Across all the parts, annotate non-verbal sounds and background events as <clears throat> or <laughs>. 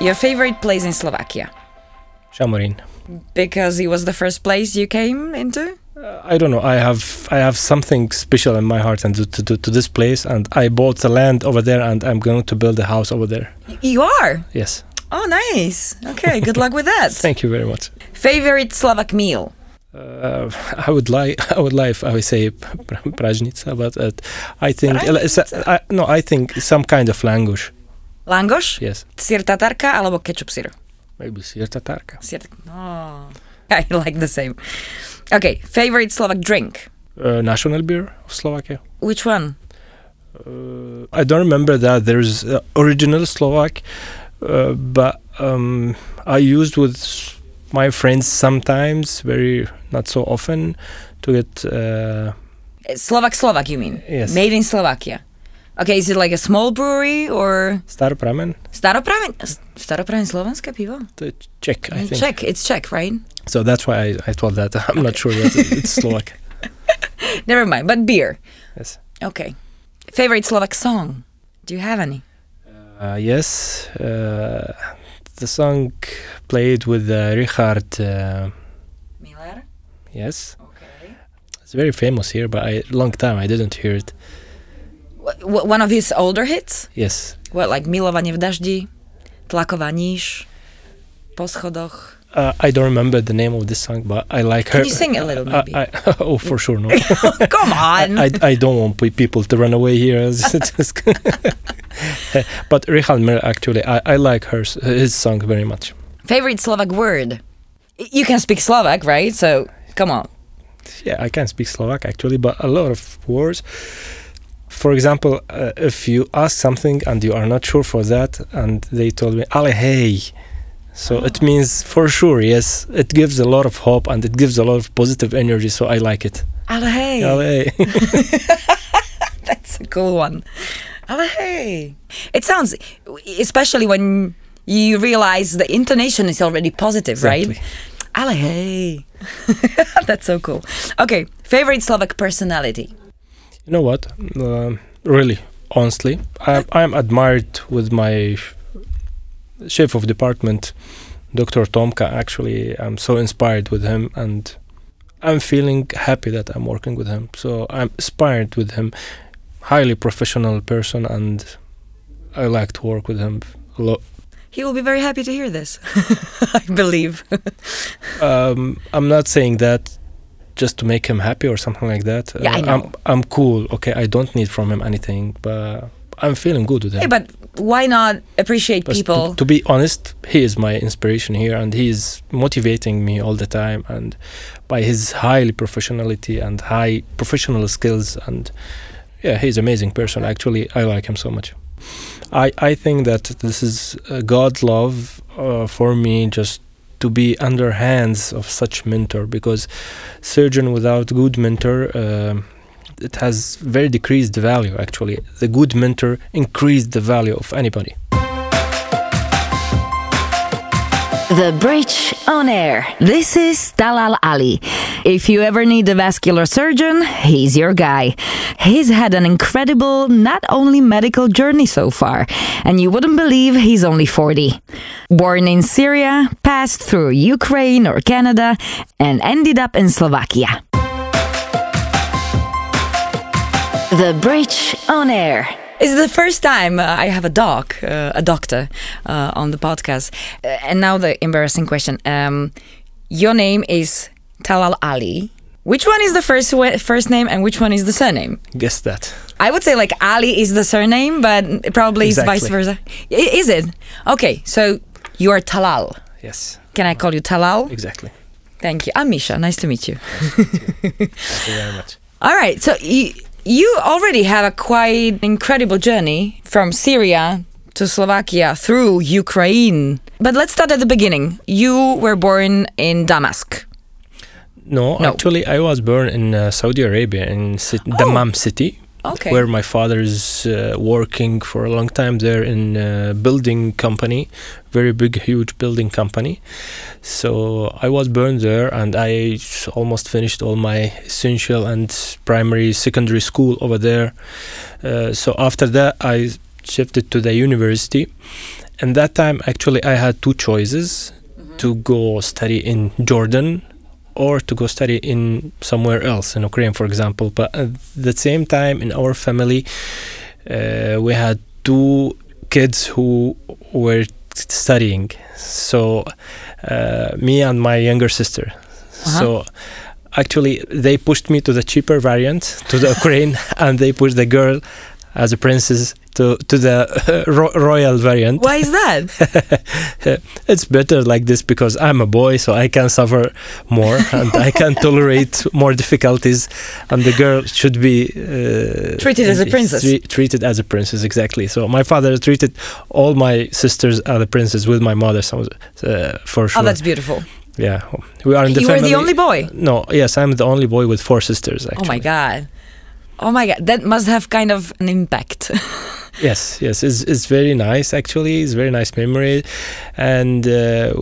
Your favorite place in Slovakia? Šamorín. Because it was the first place you came into? I don't know. I have I have something special in my heart and to, to, to this place, and I bought the land over there, and I'm going to build a house over there. You are? Yes. Oh, nice. Okay, good luck with that. <laughs> Thank you very much. Favorite Slovak meal? Uh, I would like <laughs> I would like I would say pr- pražnica, but uh, I think? I, no I think some kind of langoš. Langoš? Yes, Sír tatarka alebo ketchup sír? maybe. Sír... Oh. <laughs> I like the same. Okay, favorite Slovak drink? Uh, national beer of Slovakia. Which one? Uh, I don't remember that. There's uh, original Slovak, uh, but um, I used with my friends sometimes, very not so often, to get. Uh, Slovak Slovak, you mean? Yes. Made in Slovakia. Okay, is it like a small brewery or Staropramen, Staropraven? Staropraven slovenské pivo? the Czech, I think. Czech, it's Czech, right? So that's why I, I thought that. <laughs> I'm not sure that it's <laughs> Slovak. <laughs> Never mind, but beer. Yes. Okay. Favorite Slovak song? Do you have any? Uh, yes, uh, the song played with uh, Richard. Uh, Müller? yes, Okay. it's very famous here, but a long time I didn't hear it. One of his older hits? Yes, What, like Milovanie v daždi? Tlaková níž? Po schodoch? uh, I don't remember the name of this song, but I like her. Can you sing a little, Uh, maybe? I, <laughs> oh, for sure, no. <laughs> Come on! I, I don't want people to run away here. <laughs> But Richard Müller, actually, I, I like her his song very much. Favorite Slovak word? You can speak Slovak, right? So, come on. Yeah, I can speak Slovak actually, but a lot of words. For example, uh, if you ask something and you are not sure for that, and they told me, Ale hej. So it means for sure, yes. It gives a lot of hope and it gives a lot of positive energy, so I like it. Ale hej. <laughs> <laughs> That's a cool one. Ale hej! It sounds, especially when you realize the intonation is already positive, right? Exactly. Ale hej! <laughs> That's so cool. Okay, favorite Slovak personality? You know what? Um really, honestly, I'm, I'm admired with my chef of department, Dr. Tomka. Actually, I'm so inspired with him, and I'm feeling happy that I'm working with him. So I'm inspired with him. Highly professional person, and I like to work with him a lot. He will be very happy to hear this, <laughs> I believe. <laughs> Um, I'm not saying that just to make him happy or something like that. Yeah, I Uh, know. I'm, I'm cool. Okay, I don't need from him anything, but I'm feeling good with him. hey, but why not appreciate But people? To, to be honest, he is my inspiration here, and he is motivating me all the time. And by his highly professionality and high professional skills, and yeah, he's an amazing person. Actually, I like him so much. I I think that this is uh, God's love uh, for me, just to be under hands of such mentor, because surgeon without good mentor. um it has very decreased value actually the good mentor increased the value of anybody The Bridge on Air. This is Talal Ali. If you ever need a vascular surgeon, he's your guy. He's had an incredible, not only medical journey so far, and you wouldn't believe he's only 40. Born in Syria, passed through Ukraine or Canada, and ended up in Slovakia. The Bridge on Air. It's the first time uh, I have a doc, uh, a doctor, uh, on the podcast. Uh, and now the embarrassing question. Um, your name is Talal Ali. Which one is the first first name and which one is the surname? Guess that. I would say like Ali is the surname, but it probably is vice versa. I- Is it? Okay, so you are Talal. Yes, Can I call you Talal? exactly. Thank you. I'm Misha. Nice to meet you. Thank you very much. <laughs> All right. So you, already have a quite incredible journey from Syria to Slovakia through Ukraine. But let's start at the beginning. You were born in Damask. No, No. actually, I was born in uh, Saudi Arabia in Sit- Oh. Dammam city, Okay. where my father's uh, working for a long time there in a building company, very big, huge building company. So I was born there, and i almost finished all my essential and primary, secondary school over there. Uh, so after that, I shifted to the university, and that time actually I had two choices to go study in Jordan or to go study in somewhere else in Ukraine, for example. But at the same time, in our family, uh, we had two kids who were studying. So, uh, me and my younger sister. So, actually, they pushed me to the cheaper variant to the <laughs> Ukraine, and they pushed the girl as a princess to to the <laughs> ro- royal variant. Why is that? <laughs> it's better like this because I'm a boy, so I can suffer more <laughs> and I can tolerate more difficulties. And the girl should be uh, Treated as a princess. tre- treated as a princess, exactly. So my father treated all my sisters as a princess with my mother, so, uh, for sure. Oh, that's beautiful. yeah, we are in the you family. were the only boy. No, yes, I'm the only boy with four sisters. Actually. Oh my god. Oh my god. That must have kind of an impact. Yes, yes, it's, it's very nice actually. It's very nice memory, and uh,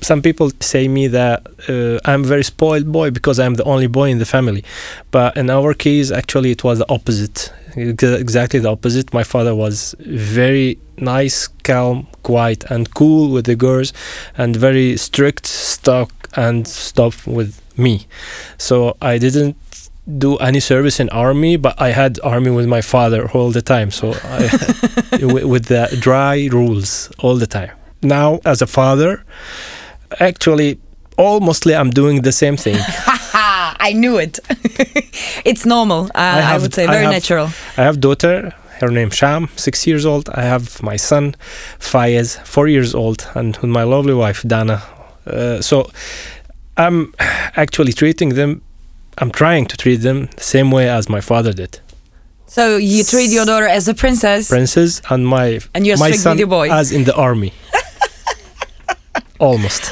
some people say me that uh, I'm very spoiled boy because I'm the only boy in the family, but in our case, actually, it was the opposite. Exactly the opposite. My father was very nice, calm, quiet, and cool with the girls, and very strict, stuck and stuff with me. So I didn't do any service in army but i had army with my father all the time so I, <laughs> with the dry rules all the time now as a father actually almostly i'm doing the same thing <laughs> I knew it. <laughs> it's normal. Uh, I, have- would say I very have- natural. i have daughter her name sham six years old i have my son fayez four years old and with my lovely wife dana uh, so i'm <sighs> actually treating them i'm trying to treat them the same way as my father did. So you treat your daughter as a princess, princess and my and you're my son with your boy. as in the army. <laughs> Almost.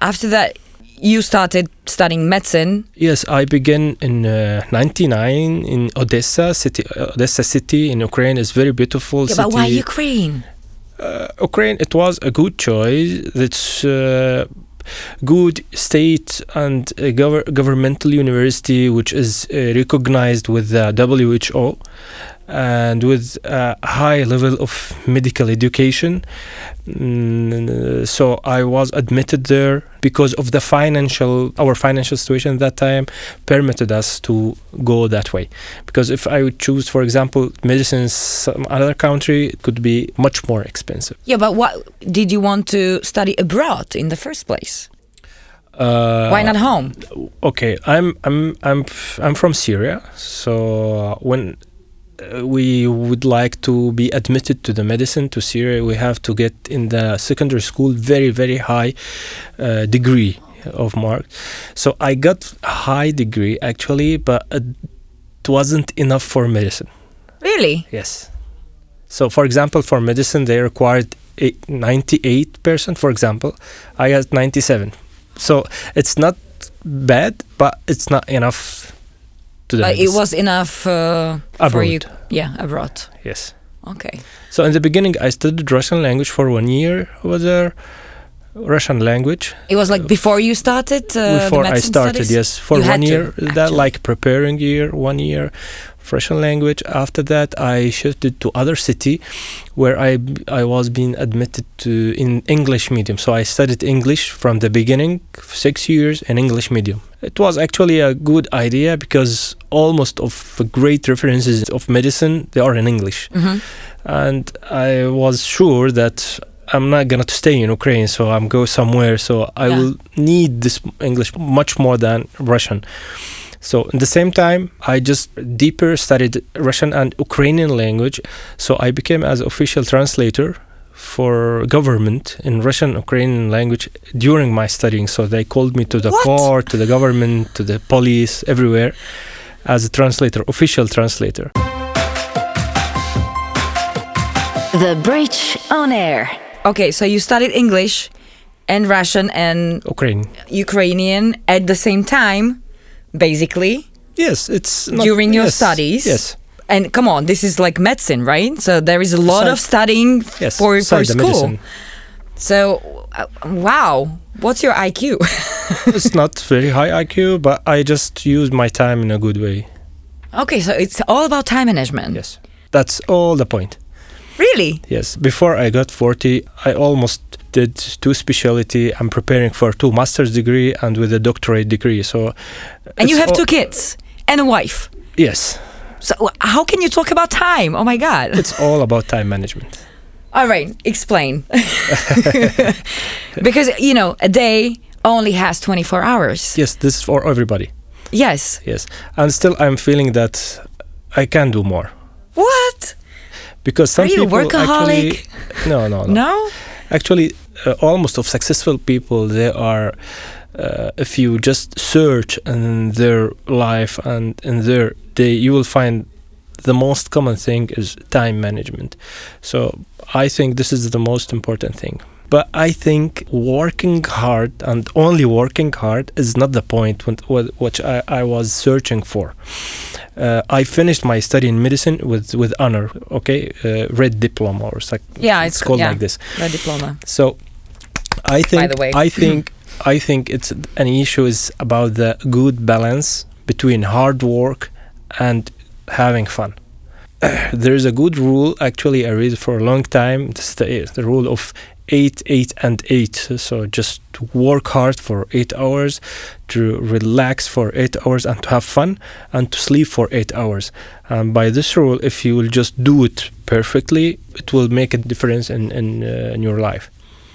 After that, you started studying medicine. yes i began in uh, 99 in odessa city uh, odessa city in ukraine. Is very beautiful Yeah, city. but why Ukraine? uh, ukraine it was a good choice. It's uh, good state and gov- governmental university which is uh, recognized with the who and with a high level of medical education. Mm, so i was admitted there because of the financial our financial situation at that time permitted us to go that way because if i would choose for example medicine in some other country it could be much more expensive Yeah, but what did you want to study abroad in the first place? uh, Why not home? okay i'm i'm i'm i'm from syria so when we would like to be admitted to the medicine to syria we have to get in the secondary school very very high uh, degree of mark so i got high degree actually but it wasn't enough for medicine Really? Yes. So, for example, for medicine, they required eight, 98%, for example. I got 97. So, it's not bad, but it's not enough to the But it was enough uh, for you. Yeah, abroad. Yes. Okay. So, in the beginning, I studied Russian language for one year over there. Russian language It was like before you started. Uh, before I started. studies? Yes, for You one to, year. That like preparing year, one year, Russian language. After that, I shifted to other city, where I I was being admitted to in English medium. So I studied English from the beginning, six years in English medium. It was actually a good idea because almost of the great references of medicine they are in English, Mhm. and I was sure that I'm not gonna to stay in Ukraine, so I'm go somewhere. So I Yeah. will need this English much more than Russian. So at the same time, I just deeper studied Russian and Ukrainian language. So I became as official translator for government in Russian Ukrainian language during my studying. So they called me to the What? court, to the government, to the police, everywhere as a translator, official translator. The Bridge on Air. Okay, so you studied English and Russian and Ukraine. Ukrainian at the same time, basically. Yes, it's not, During your yes, studies? Yes, And come on, this is like medicine, right? So there is a lot of studying yes. for, for school. medicine. So, uh, wow, what's your IQ? <laughs> it's not very high IQ, but I just use my time in a good way. okay, so it's all about time management. Yes, that's all the point. Really? Yes, before I got 40, I almost did two specialty. I'm preparing for two master's degree and with a doctorate degree. So, And you have all- two kids and a wife. Yes, So how can you talk about time? Oh my God. it's all about time management. All right, explain. <laughs> because, you know, a day only has 24 hours. Yes, this is for everybody. Yes. Yes, and still I'm feeling that I can do more What? because some Are you a people workaholic? actually no no no No? actually uh, almost of successful people they are uh, if you just search in their life and in their day you will find the most common thing is time management so i think this is the most important thing but i think working hard and only working hard is not the point when, which I, I was searching for uh, I finished my study in medicine with, with honor, okay, uh, red diploma or something. Yeah, it's, it's- called yeah. like this. Red diploma. So I think the way. I think <laughs> I think it's an issue is about the good balance between hard work and having fun. <clears throat> there is a good rule actually I read for a long time. This is the, the rule of eight, eight, and eight. So just work hard for eight hours, to relax for eight hours, and to have fun, and to sleep for eight hours. And by this rule, if you will just do it perfectly, it will make a difference in in, uh, in your life.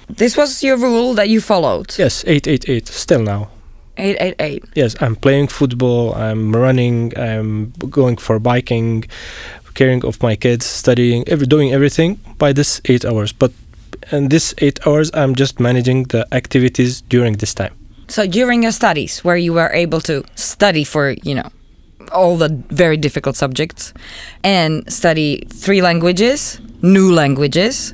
This was your rule that you followed. Yes, eight, eight, eight. Still now. 888. Yes, I'm playing football. I'm running. I'm going for biking, caring of my kids, studying, every, doing everything by this eight hours. But in this eight hours, I'm just managing the activities during this time. So during your studies, where you were able to study for, you know, all the very difficult subjects and study three languages, new languages,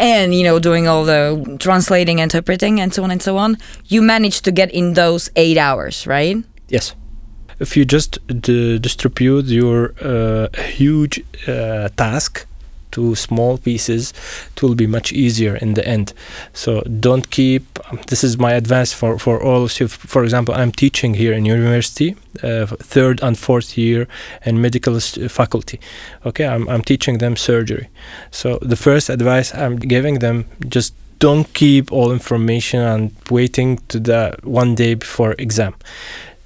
and, you know, doing all the translating, interpreting, and so on and so on, you managed to get in those eight hours, right? Yes. If you just distribute your uh, huge uh, task to small pieces, it will be much easier in the end. So don't keep. Um, this is my advice for for all. So for example, I'm teaching here in university, uh, third and fourth year in medical st- faculty. Okay, I'm I'm teaching them surgery. So the first advice I'm giving them just don't keep all information and waiting to the one day before exam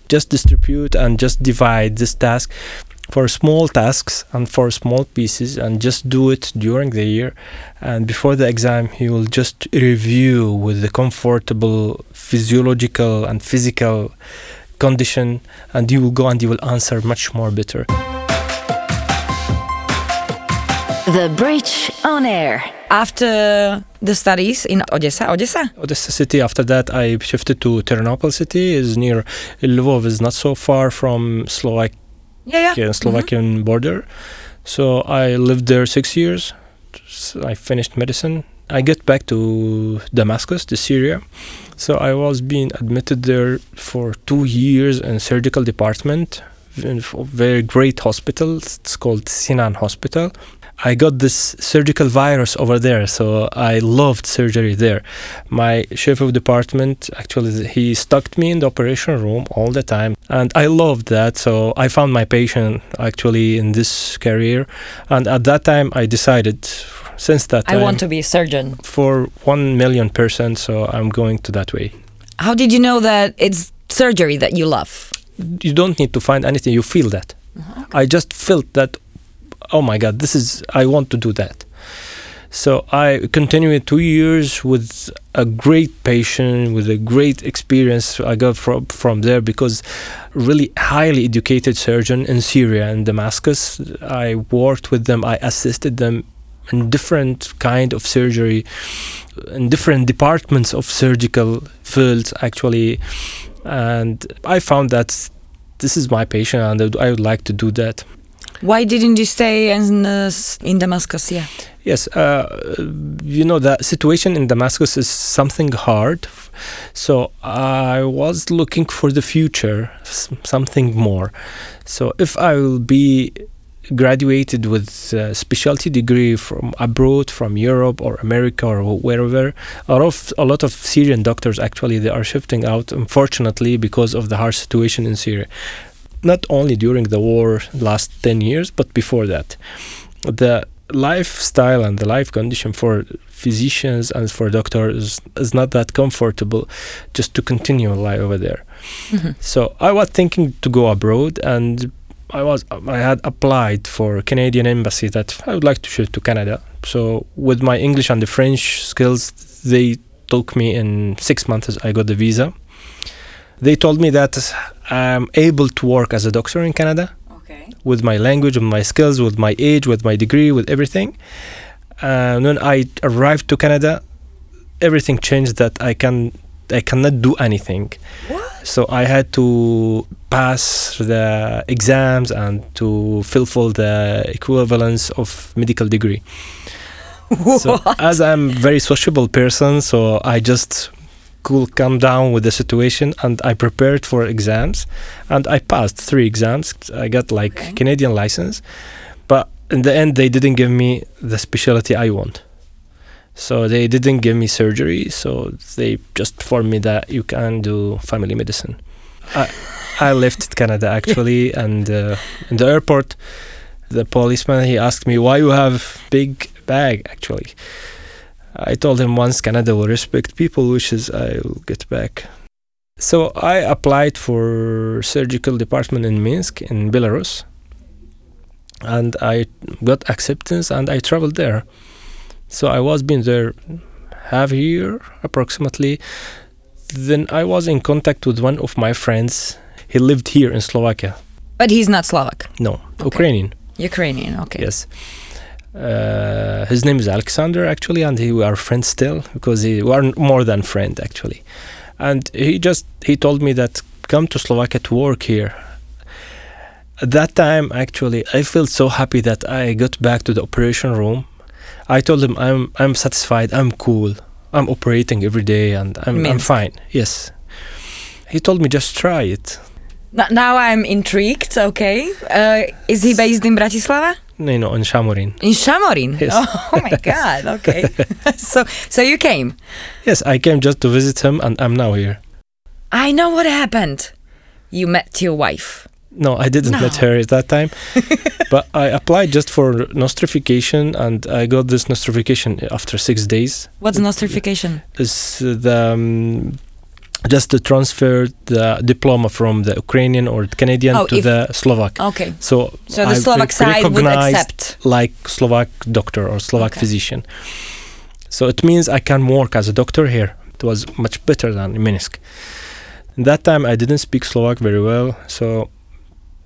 just distribute and just divide this task for small tasks and for small pieces and just do it during the year. And before the exam you will just review with the comfortable physiological and physical condition and you will go and you will answer much more better. The Bridge on Air. After the studies in Odessa, Odessa? Odessa city. After that I shifted to Ternopil city. Is near Lvov. Is not so far from Slovakia Yeah, yeah. Slovakian mm-hmm. border. So I lived there six years. I finished medicine. I get back to Damascus, to Syria. So I was being admitted there for two years in surgical department in a very great hospital. It's called Sinan Hospital. I got this surgical virus over there, so I loved surgery there. My chef of department actually he stuck me in the operation room all the time, and I loved that. So I found my passion actually in this career, and at that time I decided, since that I want to be a surgeon. for one million percent. So I'm going to that way. How did you know that it's surgery that you love? you don't need to find anything. You feel that. Uh-huh. I just felt that. Oh my God, this is. I want to do that. So I continued two years with a great patient, with a great experience I got from from there because really highly educated surgeon in Syria and Damascus. I worked with them. I assisted them in different kind of surgery, in different departments of surgical fields actually, and I found that this is my patient and I would like to do that. Why didn't you stay in uh, in Damascus? Yeah. Yes, uh, you know the situation in Damascus is something hard, so I was looking for the future, something more. So if I will be graduated with a specialty degree from abroad, from Europe or America or wherever, a lot of a lot of Syrian doctors actually they are shifting out, unfortunately, because of the harsh situation in Syria. Not only during the war last ten years, but before that, the lifestyle and the life condition for physicians and for doctors is, not that comfortable just to continue life over there. Mhm. So I was thinking to go abroad and I was I had applied for Canadian embassy that I would like to shift to Canada. So with my English and the French skills, they took me in six months. I got the visa. They told me that I'm able to work as a doctor in Canada Okay. with my language, with my skills, with my age, with my degree, with everything. And when I arrived to Canada, everything changed. That I can I cannot do anything. What? So I had to pass the exams and to fulfill the equivalence of medical degree. So <laughs> as I'm very sociable person, so I just could calm down with the situation and I prepared for exams and I passed three exams. I got like Okay. Canadian license, but in the end they didn't give me the specialty I want. So they didn't give me surgery, so they just informed me that you can do family medicine. I, I left Canada actually, <laughs> and uh, in the airport, the policeman he asked me why you have big bag actually. I told him once Canada will respect people wishes, I will get back. So I applied for surgical department in Minsk in Belarus, and I got acceptance and I traveled there. So I was been there half a year approximately. Then I was in contact with one of my friends. He lived here in Slovakia. But he's not Slovak. No, Okay. Ukrainian. Ukrainian. Okay. Yes. Uh, his name is Alexander actually, and he, we are friends still because he, we are more than friend actually. And he just he told me that come to Slovakia to work here. At that time, actually, I felt so happy that I got back to the operation room. I told him I'm I'm satisfied. I'm cool. I'm operating every day, and I'm I'm fine. Yes. He told me just try it. Now I'm intrigued. Okay. Uh, is he based in Bratislava? You know, in Šamorín. In Šamorín. Yes. Oh my <laughs> God. Okay. <laughs> so so you came. Yes, I came just to visit him, and I'm now here. I know what happened. You met your wife. No, I didn't No. met her at that time, <laughs> but I applied just for nostrification, and I got this nostrification after six days. What's nostrification? Is the um, just to transfer the diploma from the Ukrainian or Canadian Oh, to the Slovak. Okay. So, So the Slovak side would accept. like Slovak doctor or Slovak Okay. physician. So it means I can work as a doctor here. It was much better than in Minsk. that time I didn't speak Slovak very well, so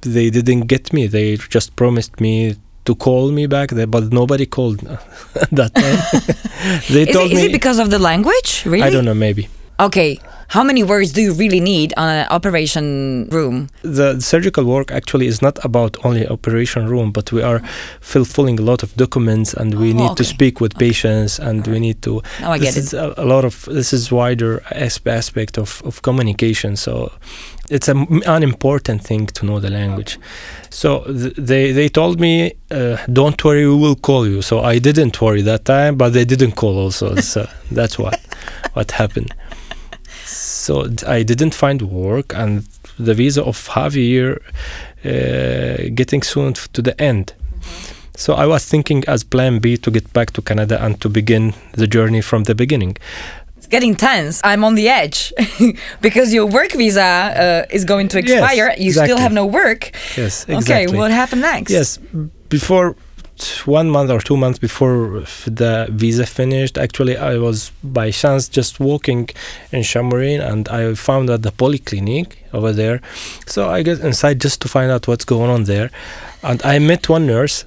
they didn't get me. They just promised me to call me back, there, but nobody called <laughs> that time. <laughs> they Is told it, is me it because of the language? Really? I don't know, maybe. Okay. How many words do you really need on an operation room? the surgical work actually is not about only operation room but we are fulfilling a lot of documents and we Oh, need to speak with Okay. patients and we need to Now I this get it. is a, a lot of this is wider aspect of, of communication so it's a, m- an important thing to know the language so th- they they told me uh, don't worry we will call you so i didn't worry that time but they didn't call also so <laughs> that's what what happened so I didn't find work and the visa of half a year uh, getting soon to the end so I was thinking as plan B to get back to Canada and to begin the journey from the beginning. It's getting tense. I'm on the edge <laughs> because your work visa uh, is going to expire. Yes, you still have no work. Yes, exactly. Okay, what happened next? Yes, before one month or two months before the visa finished, actually, I was by chance just walking in Šamorín and I found out the polyclinic over there. So I got inside just to find out what's going on there. And I met one nurse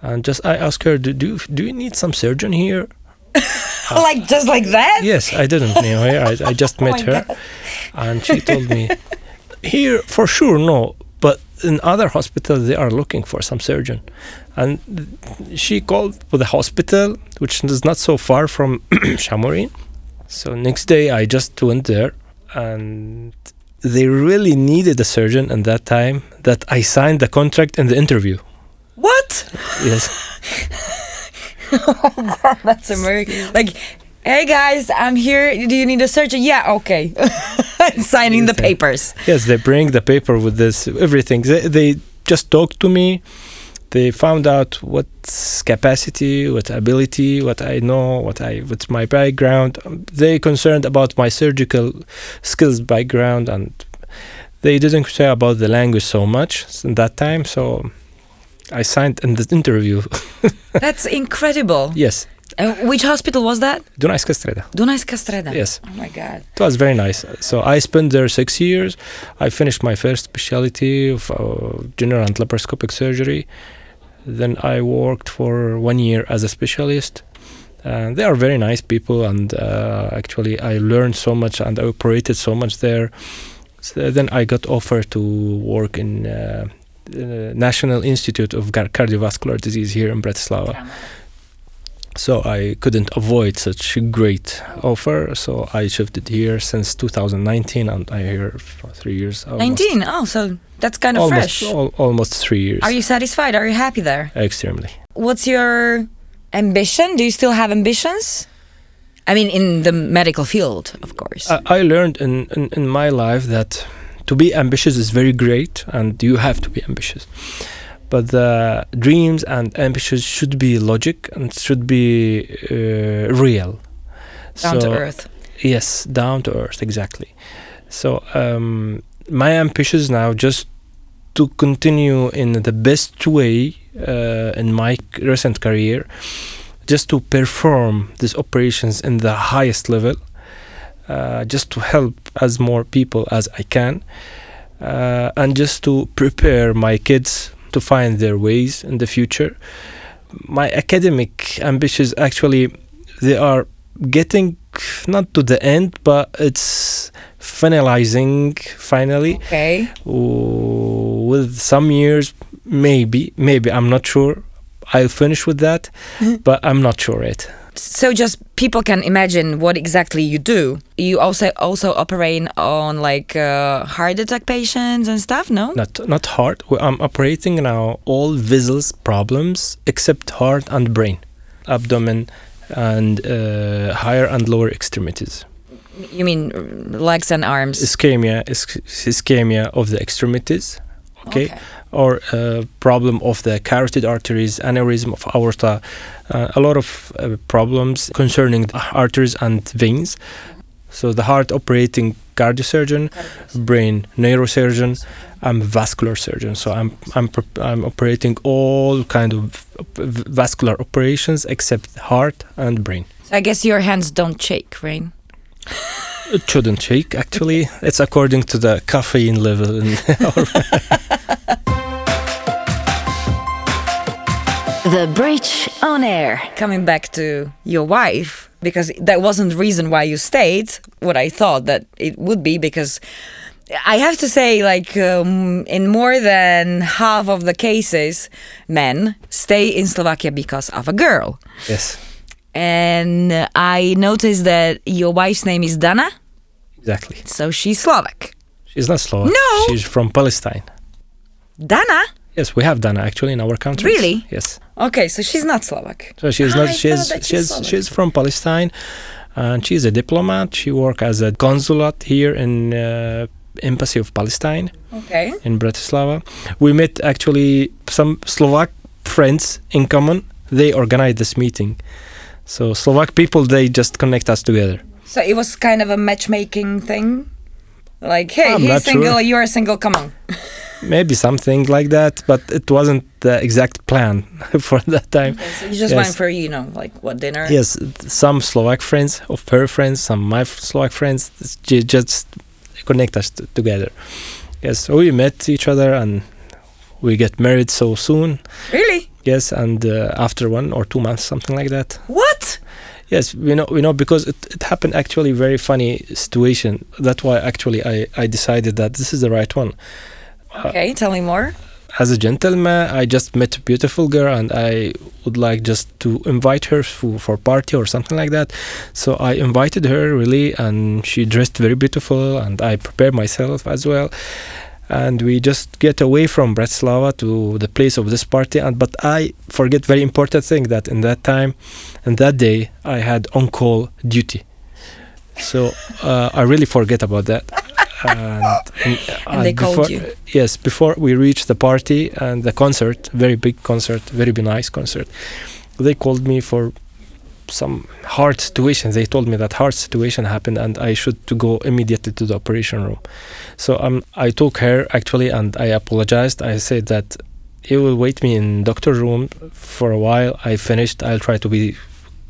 and just I asked her, Do, do, you, do you need some surgeon here? <laughs> like just like that? Yes, I didn't know her. I, I just <laughs> Oh met my her, God. and she told me, "Here for sure, no, but in other hospitals they are looking for some surgeon." And she called for the hospital, which is not so far from <clears throat> Šamorín. So next day I just went there, and they really needed a surgeon at that time. That I signed the contract in the interview. What? Yes. <laughs> Oh God, that's American. Like, hey guys, I'm here. Do you need a surgeon? Yeah, okay. <laughs> Signing the papers. Yes, they bring the paper with this everything. They, they just talked to me. They found out what capacity, what ability, what I know, what I what's my background. They concerned about my surgical skills background, and they didn't care about the language so much in that time. So I signed in the interview. <laughs> That's incredible. yes, Uh, which hospital was that? Dunajska Streda. Dunajska Streda. Yes. Oh my god. It was very nice. So I spent there six years. I finished my first specialty of uh, general and laparoscopic surgery. Then I worked for one year as a specialist. And they are very nice people, and uh, actually I learned so much and I operated so much there. So then I got offered to work in uh, National Institute of Cardiovascular Disease here in Bratislava. So I couldn't avoid such a great offer. So I shifted here since 2019, and I'm here for three years. almost. 19. Oh, so that's kind of almost, fresh. al- almost three years. Are you satisfied? Are you happy there? Extremely. What's your ambition? Do you still have ambitions? I mean, in the medical field, of course. I, I learned in, in, in my life that to be ambitious is very great, and you have to be ambitious. But the dreams and ambitions should be logic and should be uh, real. Down to earth. Yes, down to earth, exactly. So um, my ambitions now just to continue in the best way uh, in my recent career, just to perform these operations in the highest level, uh, just to help as more people as I can, uh, and just to prepare my kids to find their ways in the future. My academic ambitions actually they are getting not to the end, but it's finalizing finally Okay. With some years maybe maybe i'm not sure i'll finish with that <laughs> but i'm not sure yet So just people can imagine what exactly you do. You also also operate on like uh, heart attack patients and stuff, no? not not heart i'm operating now all vessels problems except heart and brain abdomen and uh, higher and lower extremities You mean legs and arms? ischemia is ischemia of the extremities okay, or uh, problem of the carotid arteries, aneurysm of aorta, uh, a lot of uh, problems concerning the arteries and veins. So the heart operating cardiosurgeon, brain neurosurgeon, I'm vascular surgeon. So I'm I'm I'm operating all kind of vascular operations except heart and brain. So I guess your hands don't shake, right? It shouldn't shake actually. It's according to the caffeine level <laughs> The Bridge on Air. Coming back to your wife, because that wasn't the reason why you stayed, what I thought that it would be, because I have to say, like, um, in more than half of the cases, men stay in Slovakia because of a girl. yes, And I noticed that your wife's name is Dana, exactly. so she's Slovak. She's not Slovak. No. She's from Palestine. Dana? Yes, we have Dana actually in our country. Really? Yes. Okay, so she's not Slovak. So she's I not. She's she's she's she's from Palestine, and she's a diplomat. She worked as a consulate here in uh, embassy of Palestine Okay. in Bratislava. We met actually some Slovak friends in common. They organized this meeting. So Slovak people they just connect us together. So it was kind of a matchmaking thing. Like, hey, I'm he's single, sure. you're single, come on. <laughs> maybe something like that, but it wasn't the exact plan <laughs> for that time. So you just Yes. went for, you know, like what dinner? Yes, some Slovak friends of her friends, some my Slovak friends, just connect us t- together. Yes, so we met each other and we get married so soon. Really? Yes, and uh, after one or two months, something like that. What? Yes, we know, we know because it, it happened actually very funny situation. That's why actually I, I decided that this is the right one. Okay, tell me more. As a gentleman, I just met a beautiful girl and I would like just to invite her for, for party or something like that. So I invited her really and she dressed very beautiful and I prepared myself as well. And we just get away from Bratislava to the place of this party. And but I forget very important thing that in that time, and that day, I had on-call duty. So uh, I really forget about that. <laughs> And, And they called you. Yes, before we reached the party and the concert, very big concert, very nice concert, they called me for some hard situation. They told me that hard situation happened and I should to go immediately to the operation room. So um, I took her actually and I apologized. I said that you will wait me in doctor room for a while. I finished. I'll try to be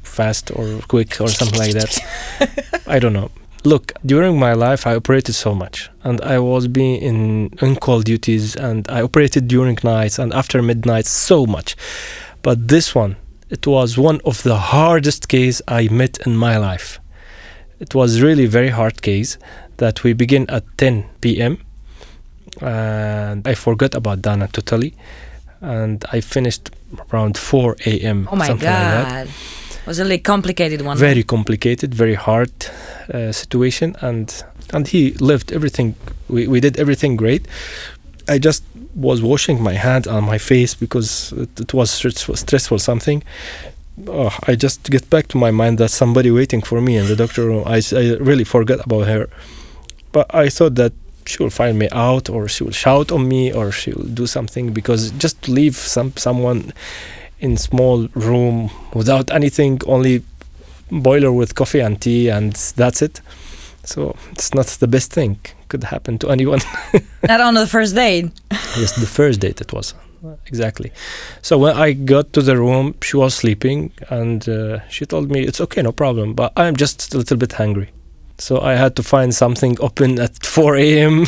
fast or quick or something like that. <laughs> I don't know. Look, during my life, I operated so much, and I was being in on-call duties, and I operated during nights and after midnight so much. But this one, it was one of the hardest case I met in my life. It was really very hard case that we begin at 10 p.m. and I forgot about Dana totally, and I finished around 4 a.m. Oh my something like that god. Was a really complicated one. very complicated, very hard uh, situation, and and he lived everything. We we did everything great. I just was washing my hand on my face because it, it was stressful, stressful something. Oh, I just get back to my mind that somebody waiting for me in the doctor room. I, I really forgot about her, but I thought that she will find me out or she will shout on me or she will do something because just leave some someone in small room without anything only boiler with coffee and tea and that's it so it's not the best thing could happen to anyone <laughs> Not on the first date. yes the first date it was exactly so when i got to the room she was sleeping and uh, she told me it's okay no problem but i'm just a little bit hungry so i had to find something open at 4 a.m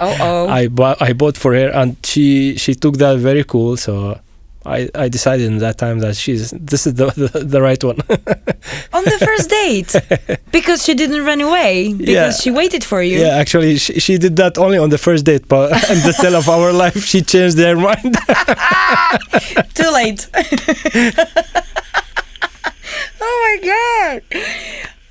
Oh oh. I bought I bought for her, and she she took that very cool. So I I decided in that time that she's this is the <laughs> the, the right one. <laughs> on the first date. <laughs> because she didn't run away. Because Yeah. she waited for you. yeah, actually, she, she did that only on the first date, but in the tale of our life, she changed her mind. Too late. oh my god.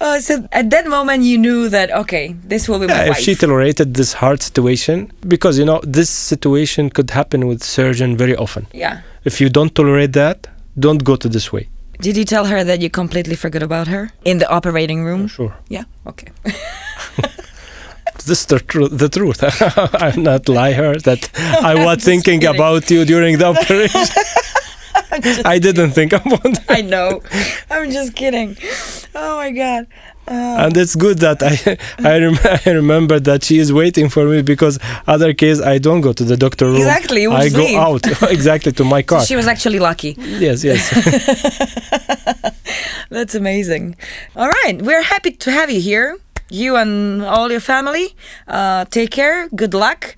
Oh, so at that moment you knew that okay, this will be my Yeah, if she tolerated this hard situation, because you know this situation could happen with surgeon very often. yeah. If you don't tolerate that, don't go to this way. Did you tell her that you completely forgot about her in the operating room? Sure, Yeah. Okay. <laughs> <laughs> this is the, tru- the truth. <laughs> I'm not lie her that I was thinking kidding. about you during the operation. I didn't think about it. I know. I'm just kidding. Oh my god. Uh, and it's good that I <laughs> I, rem- <laughs> I remember that she is waiting for me because other case I don't go to the doctor room. Exactly, I go out <laughs> exactly to my so car. she was actually lucky. yes, yes. That's amazing. All right, we're happy to have you here. You and all your family. Uh, take care. Good luck.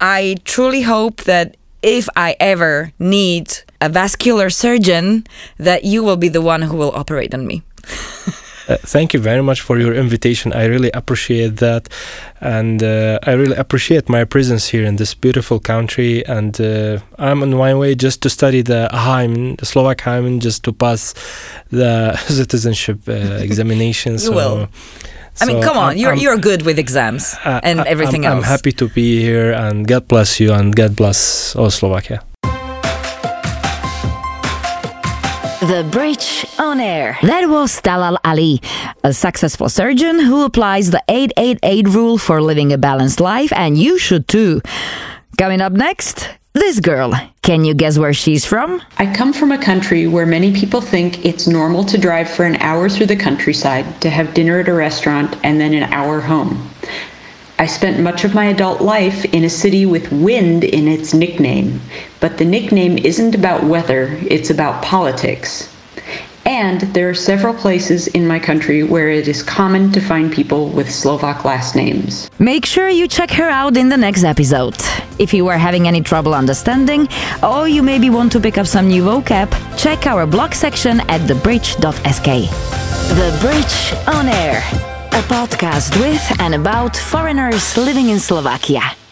I truly hope that if I ever need a vascular surgeon, that you will be the one who will operate on me. Uh, thank you very much for your invitation. I really appreciate that, and uh, I really appreciate my presence here in this beautiful country. And uh, I'm on my way just to study the Hymen, the Slovak Hymen, just to pass the <laughs> citizenship uh, examination. <laughs> You so, will. I mean, come on, I'm- you're you're good with exams uh, and everything I'm, else. I'm happy to be here, and God bless you, and God bless all Slovakia. The Bridge on Air. That was Talal Ali, a successful surgeon who applies the 888 rule for living a balanced life, and you should too. Coming up next, This girl, can you guess where she's from? I come from a country where many people think it's normal to drive for an hour through the countryside to have dinner at a restaurant and then an hour home. I spent much of my adult life in a city with wind in its nickname, but the nickname isn't about weather, it's about politics. And there are several places in my country where it is common to find people with Slovak last names. Make sure you check her out in the next episode. If you are having any trouble understanding, or you maybe want to pick up some new vocab, check our blog section at thebridge.sk. The Bridge on Air, a podcast with and about foreigners living in Slovakia.